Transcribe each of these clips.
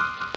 you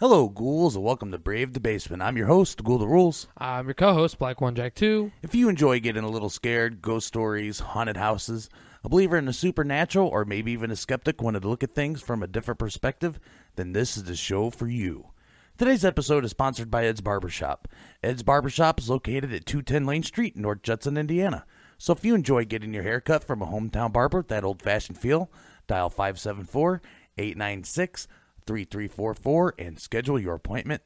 Hello, ghouls, and welcome to Brave the Basement. I'm your host, Ghoul the Rules. I'm your co-host, Black One Jack Two. If you enjoy getting a little scared, ghost stories, haunted houses, a believer in the supernatural, or maybe even a skeptic wanted to look at things from a different perspective, then this is the show for you. Today's episode is sponsored by Ed's Barbershop. Ed's Barbershop is located at 210 Lane Street, North Judson, Indiana. So if you enjoy getting your hair cut from a hometown barber with that old fashioned feel, dial 574 896 3344 and schedule your appointment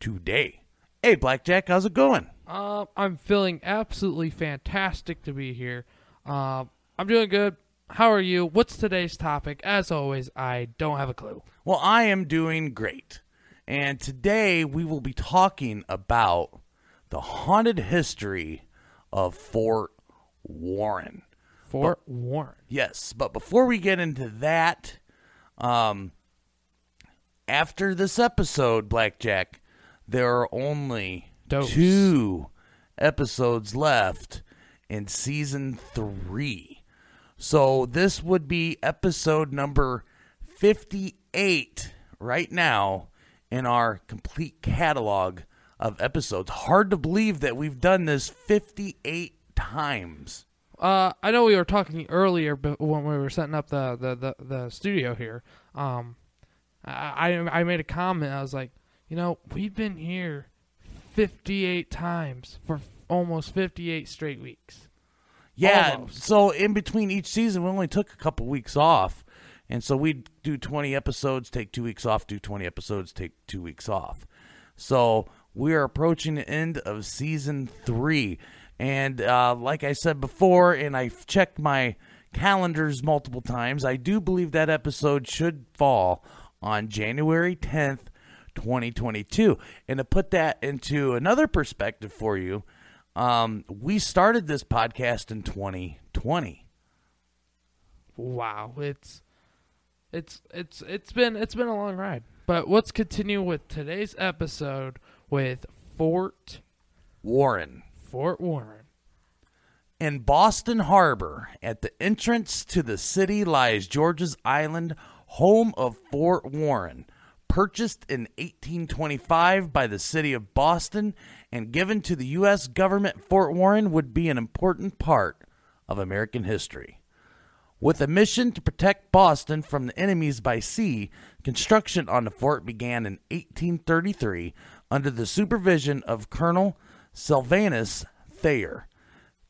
today. Hey, Blackjack, how's it going? Uh, I'm feeling absolutely fantastic to be here. Uh, I'm doing good. How are you? What's today's topic? As always, I don't have a clue. Well, I am doing great. And today we will be talking about the haunted history of Fort Warren. Fort Warren. Yes, but before we get into that, um, after this episode, Blackjack, there are only Dose. two episodes left in season three. So this would be episode number 58 right now in our complete catalog of episodes. Hard to believe that we've done this 58 times. Uh, I know we were talking earlier, but when we were setting up the the, the, the studio here, um, I I made a comment. I was like, you know, we've been here 58 times for almost 58 straight weeks. Yeah. Almost. So in between each season, we only took a couple weeks off. And so we'd do 20 episodes, take two weeks off, do 20 episodes, take two weeks off. So we are approaching the end of season three. And uh, like I said before, and I've checked my calendars multiple times, I do believe that episode should fall on January 10th, 2022. And to put that into another perspective for you, um, we started this podcast in 2020. Wow, it's it's it's it's been it's been a long ride. But let's continue with today's episode with Fort Warren. Fort Warren. In Boston Harbor, at the entrance to the city, lies George's Island, home of Fort Warren. Purchased in 1825 by the city of Boston and given to the U.S. government, Fort Warren would be an important part of American history. With a mission to protect Boston from the enemies by sea, construction on the fort began in 1833 under the supervision of Colonel Sylvanus Thayer.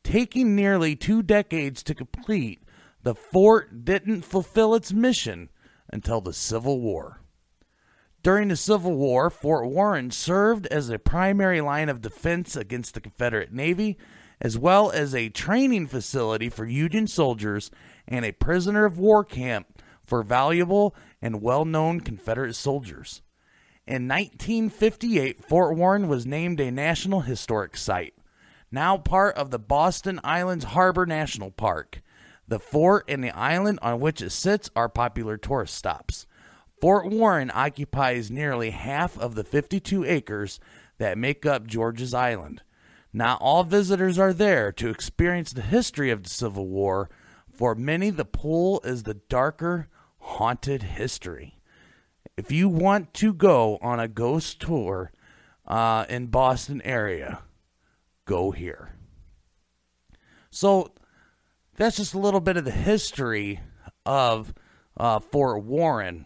Taking nearly two decades to complete, the fort didn't fulfill its mission until the Civil War. During the Civil War, Fort Warren served as a primary line of defense against the Confederate Navy, as well as a training facility for Union soldiers and a prisoner of war camp for valuable and well known Confederate soldiers. In 1958, Fort Warren was named a National Historic Site, now part of the Boston Islands Harbor National Park. The fort and the island on which it sits are popular tourist stops. Fort Warren occupies nearly half of the 52 acres that make up George's Island. Not all visitors are there to experience the history of the Civil War. For many, the pool is the darker, haunted history. If you want to go on a ghost tour uh, in Boston area, go here. So that's just a little bit of the history of uh, Fort Warren.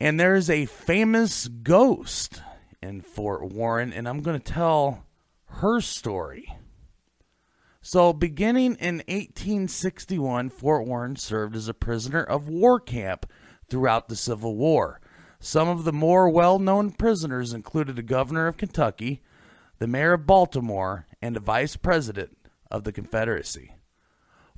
And there's a famous ghost in Fort Warren, and I'm going to tell her story. So, beginning in 1861, Fort Warren served as a prisoner of war camp throughout the Civil War. Some of the more well known prisoners included the governor of Kentucky, the mayor of Baltimore, and the vice president of the Confederacy.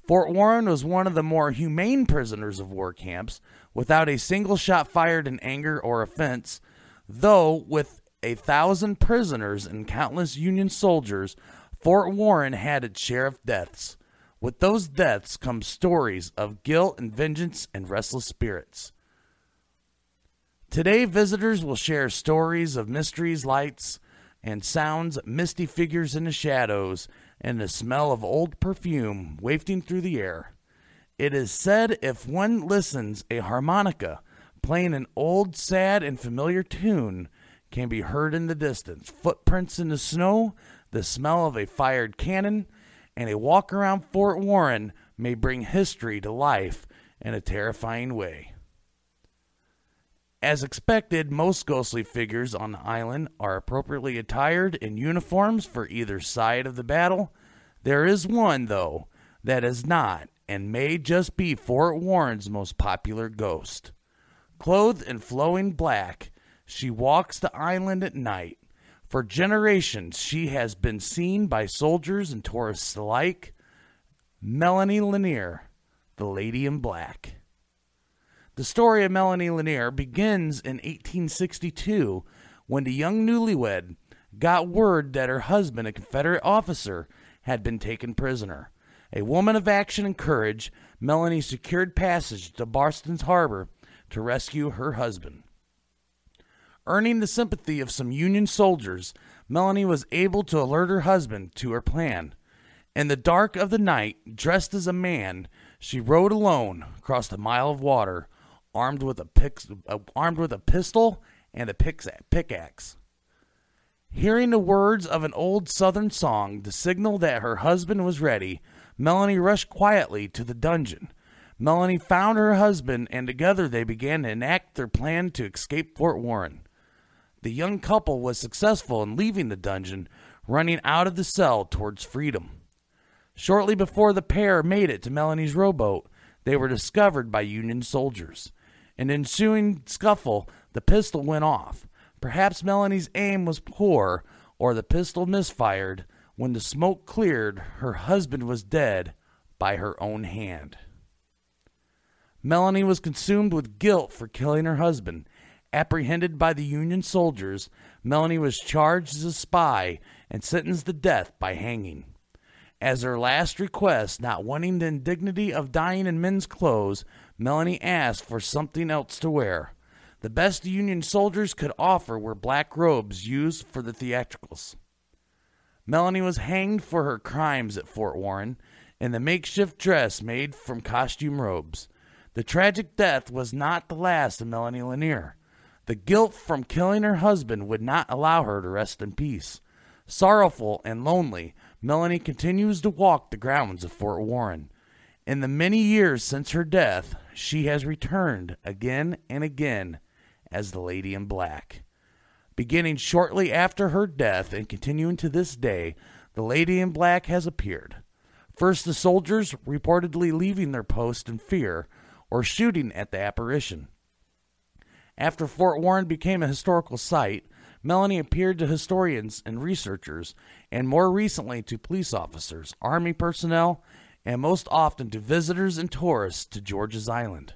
Fort Warren was one of the more humane prisoners of war camps, without a single shot fired in anger or offense, though with a thousand prisoners and countless Union soldiers, Fort Warren had its share of deaths. With those deaths come stories of guilt and vengeance and restless spirits. Today, visitors will share stories of mysteries, lights, and sounds, misty figures in the shadows, and the smell of old perfume wafting through the air. It is said if one listens, a harmonica playing an old, sad, and familiar tune can be heard in the distance. Footprints in the snow, the smell of a fired cannon, and a walk around Fort Warren may bring history to life in a terrifying way. As expected, most ghostly figures on the island are appropriately attired in uniforms for either side of the battle. There is one, though, that is not, and may just be Fort Warren's most popular ghost. Clothed in flowing black, she walks the island at night. For generations, she has been seen by soldiers and tourists alike. Melanie Lanier, the Lady in Black. The story of Melanie Lanier begins in 1862 when the young newlywed got word that her husband, a Confederate officer, had been taken prisoner. A woman of action and courage, Melanie secured passage to Boston's harbor to rescue her husband. Earning the sympathy of some Union soldiers, Melanie was able to alert her husband to her plan. In the dark of the night, dressed as a man, she rowed alone across a mile of water armed with a pick, uh, armed with a pistol and a pickaxe. Hearing the words of an old Southern song to signal that her husband was ready, Melanie rushed quietly to the dungeon. Melanie found her husband, and together they began to enact their plan to escape Fort Warren. The young couple was successful in leaving the dungeon, running out of the cell towards freedom. Shortly before the pair made it to Melanie's rowboat, they were discovered by Union soldiers. In ensuing scuffle, the pistol went off. Perhaps Melanie's aim was poor, or the pistol misfired. When the smoke cleared, her husband was dead by her own hand. Melanie was consumed with guilt for killing her husband. Apprehended by the Union soldiers, Melanie was charged as a spy and sentenced to death by hanging. As her last request, not wanting the indignity of dying in men's clothes, Melanie asked for something else to wear. The best Union soldiers could offer were black robes used for the theatricals. Melanie was hanged for her crimes at Fort Warren in the makeshift dress made from costume robes. The tragic death was not the last of Melanie Lanier. The guilt from killing her husband would not allow her to rest in peace. Sorrowful and lonely, Melanie continues to walk the grounds of Fort Warren. In the many years since her death, she has returned again and again as the Lady in Black. Beginning shortly after her death and continuing to this day, the Lady in Black has appeared. First, the soldiers reportedly leaving their post in fear or shooting at the apparition. After Fort Warren became a historical site, Melanie appeared to historians and researchers, and more recently to police officers, Army personnel, and most often to visitors and tourists to George's Island.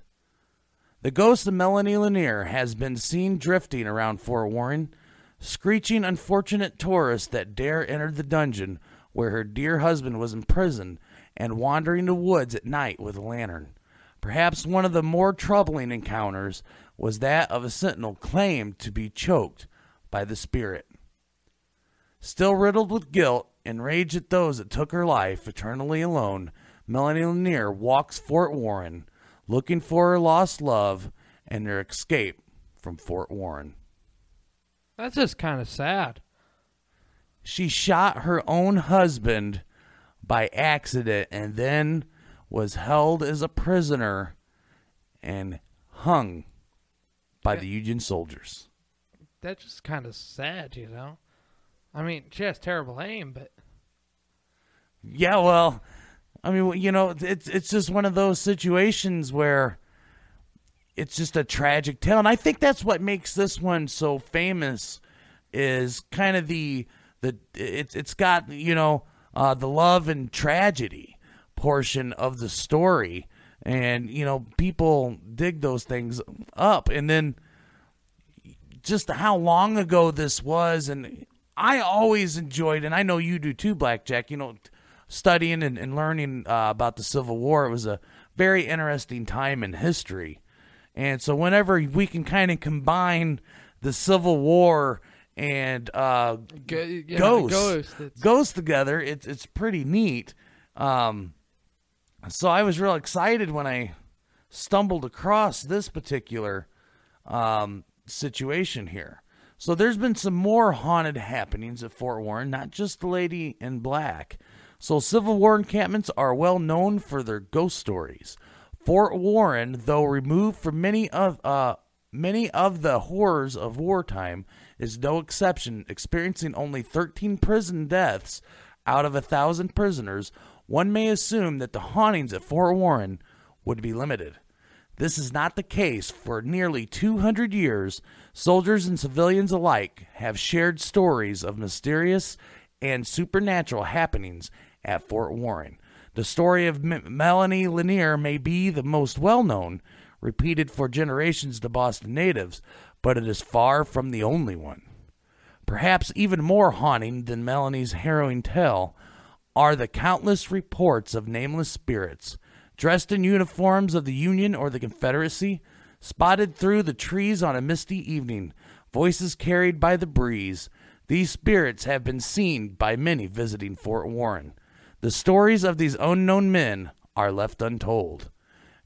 The ghost of Melanie Lanier has been seen drifting around Fort Warren, screeching unfortunate tourists that dare enter the dungeon where her dear husband was imprisoned and wandering the woods at night with a lantern. Perhaps one of the more troubling encounters was that of a sentinel claimed to be choked by the spirit. Still riddled with guilt and rage at those that took her life eternally alone, Melanie Lanier walks Fort Warren, looking for her lost love and their escape from Fort Warren. That's just kind of sad. She shot her own husband by accident and then was held as a prisoner and hung by yeah. the Union soldiers. That's just kind of sad, you know. I mean, she has terrible aim, but yeah, well, I mean, you know, it's it's just one of those situations where it's just a tragic tale, and I think that's what makes this one so famous. Is kind of the the it's it's got you know uh, the love and tragedy portion of the story, and you know people dig those things up, and then just how long ago this was, and I always enjoyed, and I know you do too, Blackjack. You know studying and, and learning uh, about the Civil War, it was a very interesting time in history. And so, whenever we can kind of combine the Civil War and uh, Go- yeah, Ghost, Ghost. It's, Ghost together, it's it's pretty neat. Um, so I was real excited when I stumbled across this particular um, situation here. So there's been some more haunted happenings at Fort Warren, not just the Lady in Black. So Civil War encampments are well known for their ghost stories. Fort Warren, though removed from many of uh, many of the horrors of wartime, is no exception, experiencing only 13 prison deaths out of a thousand prisoners. One may assume that the hauntings at Fort Warren would be limited. This is not the case. For nearly 200 years, soldiers and civilians alike have shared stories of mysterious and supernatural happenings at Fort Warren. The story of M- Melanie Lanier may be the most well known, repeated for generations to Boston natives, but it is far from the only one. Perhaps even more haunting than Melanie's harrowing tale are the countless reports of nameless spirits, dressed in uniforms of the Union or the Confederacy, spotted through the trees on a misty evening, voices carried by the breeze. These spirits have been seen by many visiting Fort Warren. The stories of these unknown men are left untold.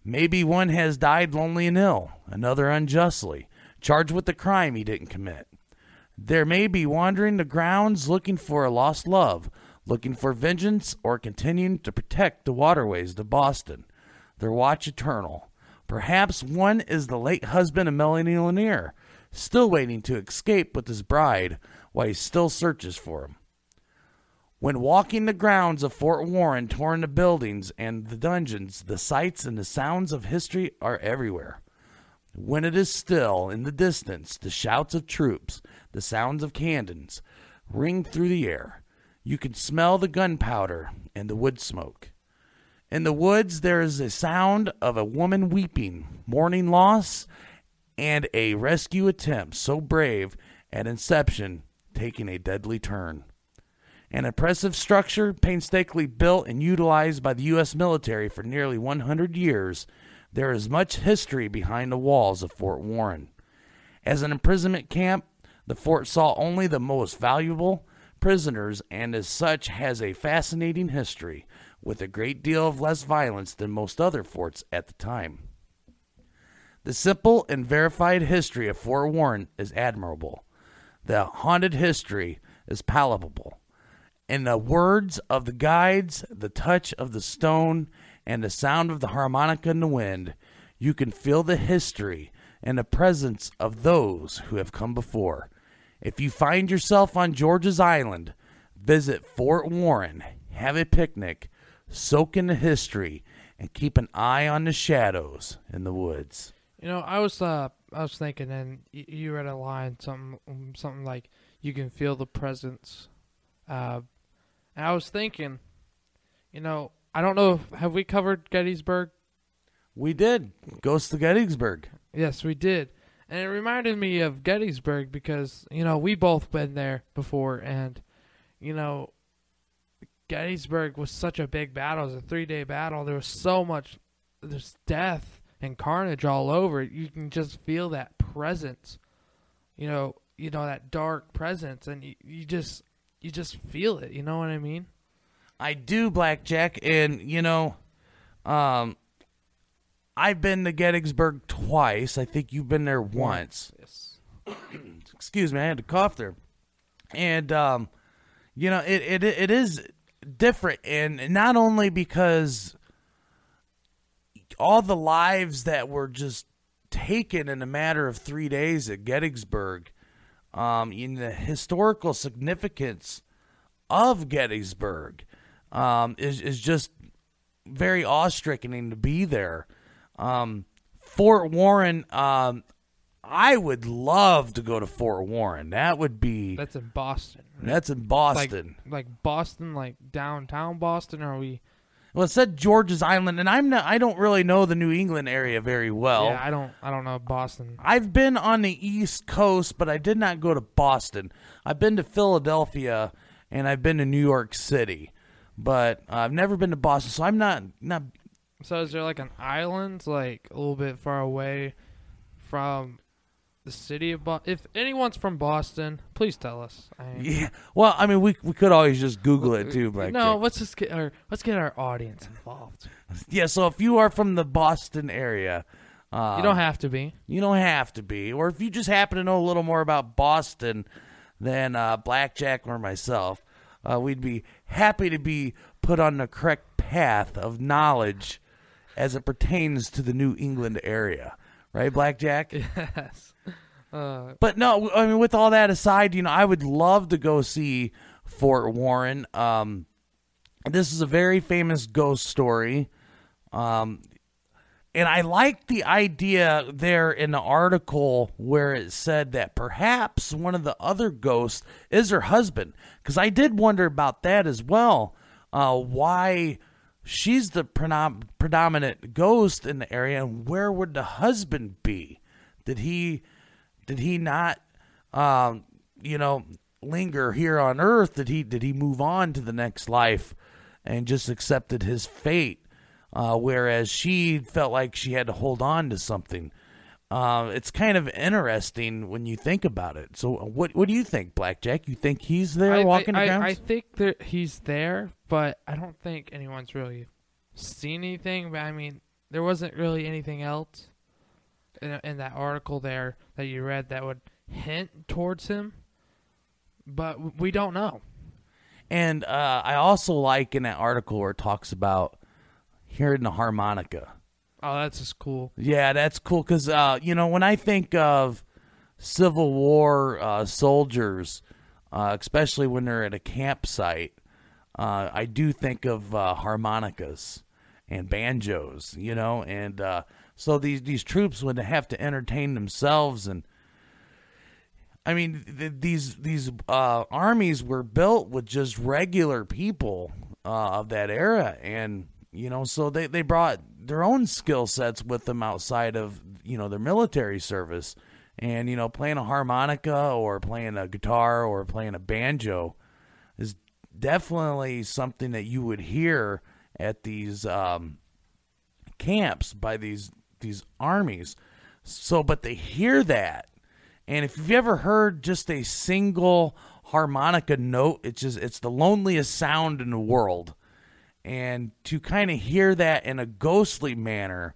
Maybe one has died lonely and ill, another unjustly, charged with a crime he didn't commit. There may be wandering the grounds looking for a lost love, looking for vengeance, or continuing to protect the waterways to Boston. Their watch eternal. Perhaps one is the late husband of Melanie Lanier, still waiting to escape with his bride while he still searches for him. When walking the grounds of Fort Warren, touring the buildings and the dungeons, the sights and the sounds of history are everywhere. When it is still in the distance, the shouts of troops, the sounds of cannons ring through the air. You can smell the gunpowder and the wood smoke. In the woods, there is a sound of a woman weeping, mourning loss, and a rescue attempt so brave at inception taking a deadly turn. An impressive structure, painstakingly built and utilized by the U.S. military for nearly 100 years, there is much history behind the walls of Fort Warren. As an imprisonment camp, the fort saw only the most valuable prisoners and as such has a fascinating history with a great deal of less violence than most other forts at the time. The simple and verified history of Fort Warren is admirable. The haunted history is palpable. In the words of the guides, the touch of the stone, and the sound of the harmonica in the wind, you can feel the history and the presence of those who have come before. If you find yourself on George's Island, visit Fort Warren, have a picnic, soak in the history, and keep an eye on the shadows in the woods. You know, I was uh, I was thinking, and you read a line, something, something like, "You can feel the presence." Uh, and I was thinking, you know, I don't know if have we covered Gettysburg. We did. Ghost of Gettysburg. Yes, we did, and it reminded me of Gettysburg because you know we both been there before, and you know, Gettysburg was such a big battle. It was a three day battle. There was so much, there's death and carnage all over. You can just feel that presence, you know, you know that dark presence, and you, you just you just feel it. You know what I mean? I do, Blackjack, and you know, um, I've been to Gettysburg twice. I think you've been there once. Yes. Excuse me, I had to cough there. And um, you know, it it it is different, and not only because all the lives that were just taken in a matter of three days at Gettysburg, um, in the historical significance of Gettysburg, um, is is just very awe-striking to be there. Um, Fort Warren, um, I would love to go to Fort Warren. That would be That's in Boston. right? that's in Boston. Like, like Boston, like downtown Boston. Or are we? Well, it said George's Island, and I'm not. I don't really know the New England area very well. yeah, I don't. I don't know Boston. I've been on the East Coast, but I did not go to Boston. I've been to Philadelphia and I've been to New York City. but uh, I've never been to Boston, so I'm not not. So is there like an island, like a little bit far away from the city of Boston? If anyone's from Boston, please tell us. I Yeah, well, I mean, we we could always just Google it too, Black. no, Jack. let's just get our let's get our audience involved. yeah. So if you are from the Boston area, uh, you don't have to be. You don't have to be. Or if you just happen to know a little more about Boston than uh, Blackjack or myself, uh, we'd be happy to be put on the correct path of knowledge as it pertains to the New England area. Right, Blackjack? Yes. Uh, But no, I mean, with all that aside, you know, I would love to go see Fort Warren. Um, this is a very famous ghost story. Um, and I like the idea there in the article where it said that perhaps one of the other ghosts is her husband. Because I did wonder about that as well. Uh, why she's the predominant ghost in the area, and where would the husband be? Did he, did he not, um, you know, linger here on Earth? Did he, did he move on to the next life and just accepted his fate? uh, whereas she felt like she had to hold on to something. Uh, it's kind of interesting when you think about it. So, what what do you think, Blackjack? You think he's there I, walking I, the I. I think that he's there, but I don't think anyone's really seen anything. But I mean, there wasn't really anything else in, in that article there that you read that would hint towards him. But we don't know. and uh, I also like in that article where it talks about hearing the harmonica. Oh, that's just cool. Yeah, that's cool because uh, you know when I think of Civil War uh, soldiers, uh, especially when they're at a campsite, uh, I do think of uh, harmonicas and banjos. You know, and uh, so these these troops would have to entertain themselves and. I mean, th- these these uh, armies were built with just regular people uh, of that era, and you know, so they they brought their own skill sets with them outside of you know their military service, and you know, playing a harmonica or playing a guitar or playing a banjo is definitely something that you would hear at these um, camps by these these armies. So, but they hear that, and if you've ever heard just a single harmonica note, it's just it's the loneliest sound in the world. And to kind of hear that in a ghostly manner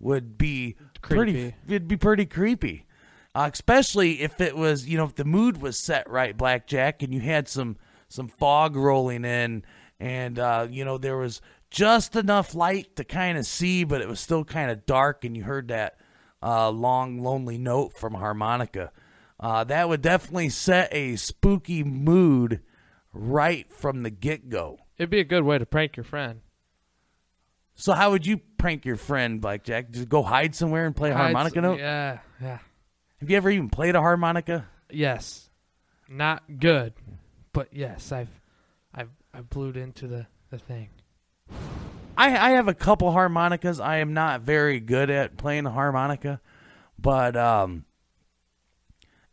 would be pretty. Creepy. It'd be pretty creepy, uh, especially if it was you know if the mood was set right, blackjack, and you had some some fog rolling in, and uh, you know there was just enough light to kind of see, but it was still kind of dark, and you heard that uh, long, lonely note from harmonica. Uh, that would definitely set a spooky mood right from the get go. It'd be a good way to prank your friend. So, how would you prank your friend, Blackjack? Just go hide somewhere and play a I'd s- harmonica note? Yeah, yeah. Have you ever even played a harmonica? Yes. Not good, but yes, I've I've I've blued into the the thing. I, I have a couple harmonicas. I am not very good at playing the harmonica, but um,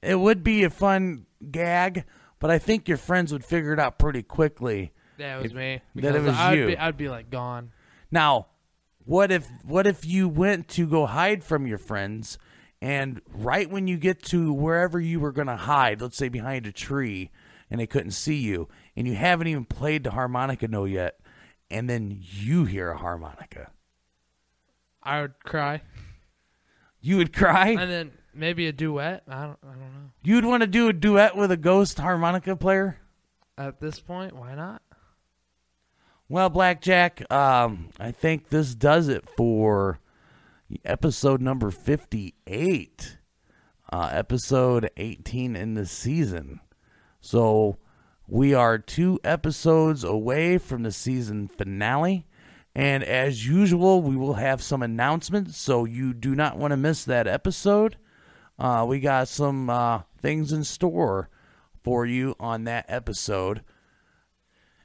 it would be a fun gag. But I think your friends would figure it out pretty quickly. That was If- me. that it was I'd you. Be, I'd be like gone. Now, what if what if you went to go hide from your friends, and right when you get to wherever you were going to hide, let's say behind a tree, and they couldn't see you, and you haven't even played the harmonica note yet, and then you hear a harmonica, I would cry, you would cry. and then maybe a duet. I don't I don't know. You'd want to do a duet with a ghost harmonica player? At this point, why not? Well, Blackjack, um, I think this does it for episode number 58, uh, episode 18 in the season. So we are two episodes away from the season finale. And as usual, we will have some announcements, so you do not want to miss that episode. Uh, we got some uh, things in store for you on that episode.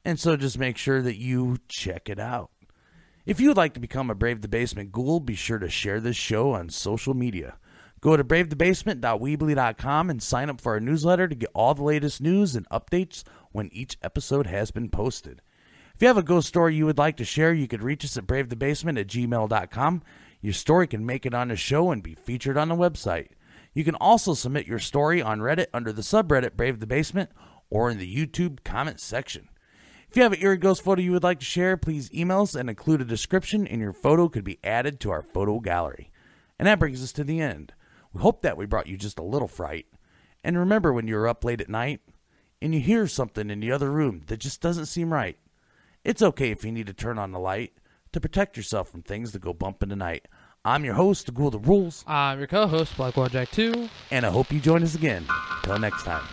And so just make sure that you check it out. If you would like to become a Brave the Basement ghoul, be sure to share this show on social media. Go to bravethebasement.weebly.com and sign up for our newsletter to get all the latest news and updates when each episode has been posted. If you have a ghost story you would like to share, you could reach us at bravethebasement at gmail.com. Your story can make it on the show and be featured on the website. You can also submit your story on Reddit under the subreddit Brave the Basement or in the YouTube comment section. If you have an eerie ghost photo you would like to share, please email us and include a description, and your photo could be added to our photo gallery. And that brings us to the end. We hope that we brought you just a little fright. And remember when you're up late at night and you hear something in the other room that just doesn't seem right. It's okay if you need to turn on the light to protect yourself from things that go bump in the night. I'm your host, the Ghoul of the Rules, I'm your co-host, Black Jack 2. and I hope you join us again. Until next time.